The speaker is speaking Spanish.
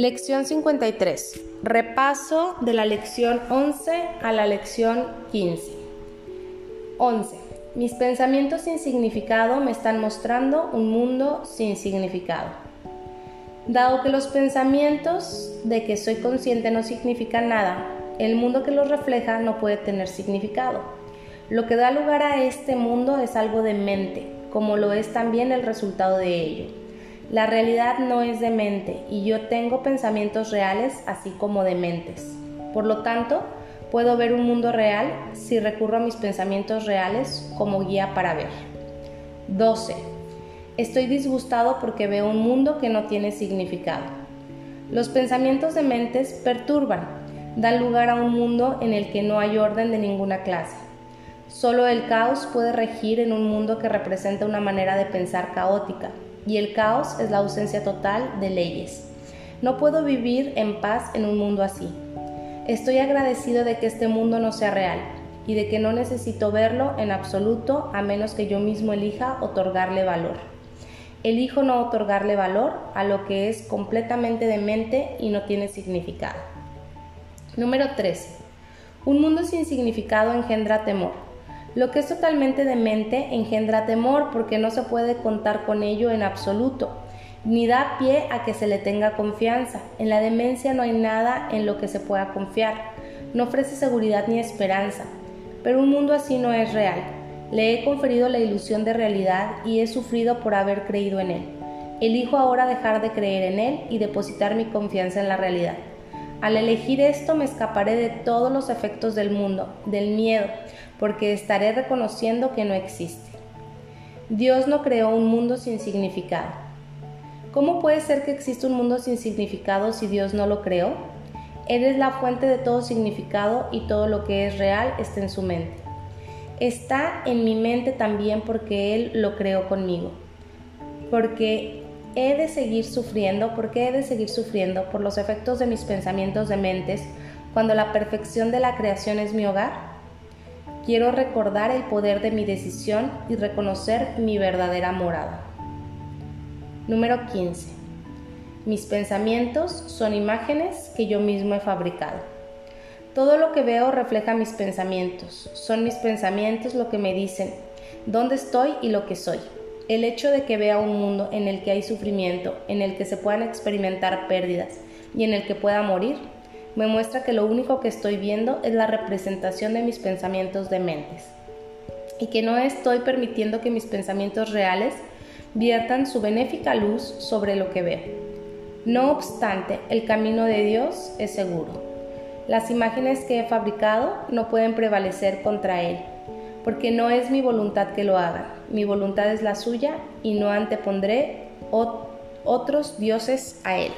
Lección 53. Repaso de la lección 11 a la lección 15. 11. Mis pensamientos sin significado me están mostrando un mundo sin significado. Dado que los pensamientos de que soy consciente no significan nada, el mundo que los refleja no puede tener significado. Lo que da lugar a este mundo es algo de mente, como lo es también el resultado de ello. La realidad no es de mente y yo tengo pensamientos reales así como de mentes. Por lo tanto, puedo ver un mundo real si recurro a mis pensamientos reales como guía para ver. 12. Estoy disgustado porque veo un mundo que no tiene significado. Los pensamientos de mentes perturban, dan lugar a un mundo en el que no hay orden de ninguna clase. Solo el caos puede regir en un mundo que representa una manera de pensar caótica, y el caos es la ausencia total de leyes. No puedo vivir en paz en un mundo así. Estoy agradecido de que este mundo no sea real y de que no necesito verlo en absoluto a menos que yo mismo elija otorgarle valor. Elijo no otorgarle valor a lo que es completamente demente y no tiene significado. Número 13. Un mundo sin significado engendra temor. Lo que es totalmente demente engendra temor porque no se puede contar con ello en absoluto, ni da pie a que se le tenga confianza. En la demencia no hay nada en lo que se pueda confiar, no ofrece seguridad ni esperanza. Pero un mundo así no es real. Le he conferido la ilusión de realidad y he sufrido por haber creído en él. Elijo ahora dejar de creer en él y depositar mi confianza en la realidad. Al elegir esto me escaparé de todos los efectos del mundo, del miedo, porque estaré reconociendo que no existe. Dios no creó un mundo sin significado. ¿Cómo puede ser que exista un mundo sin significado si Dios no lo creó? Él es la fuente de todo significado y todo lo que es real está en su mente. Está en mi mente también porque Él lo creó conmigo. Porque he de seguir sufriendo, porque he de seguir sufriendo por los efectos de mis pensamientos de mentes cuando la perfección de la creación es mi hogar? Quiero recordar el poder de mi decisión y reconocer mi verdadera morada. Número 15. Mis pensamientos son imágenes que yo mismo he fabricado. Todo lo que veo refleja mis pensamientos. Son mis pensamientos lo que me dicen dónde estoy y lo que soy. El hecho de que vea un mundo en el que hay sufrimiento, en el que se puedan experimentar pérdidas y en el que pueda morir, me muestra que lo único que estoy viendo es la representación de mis pensamientos de mentes y que no estoy permitiendo que mis pensamientos reales viertan su benéfica luz sobre lo que veo. No obstante, el camino de Dios es seguro. Las imágenes que he fabricado no pueden prevalecer contra Él porque no es mi voluntad que lo haga, mi voluntad es la suya y no antepondré otros dioses a él.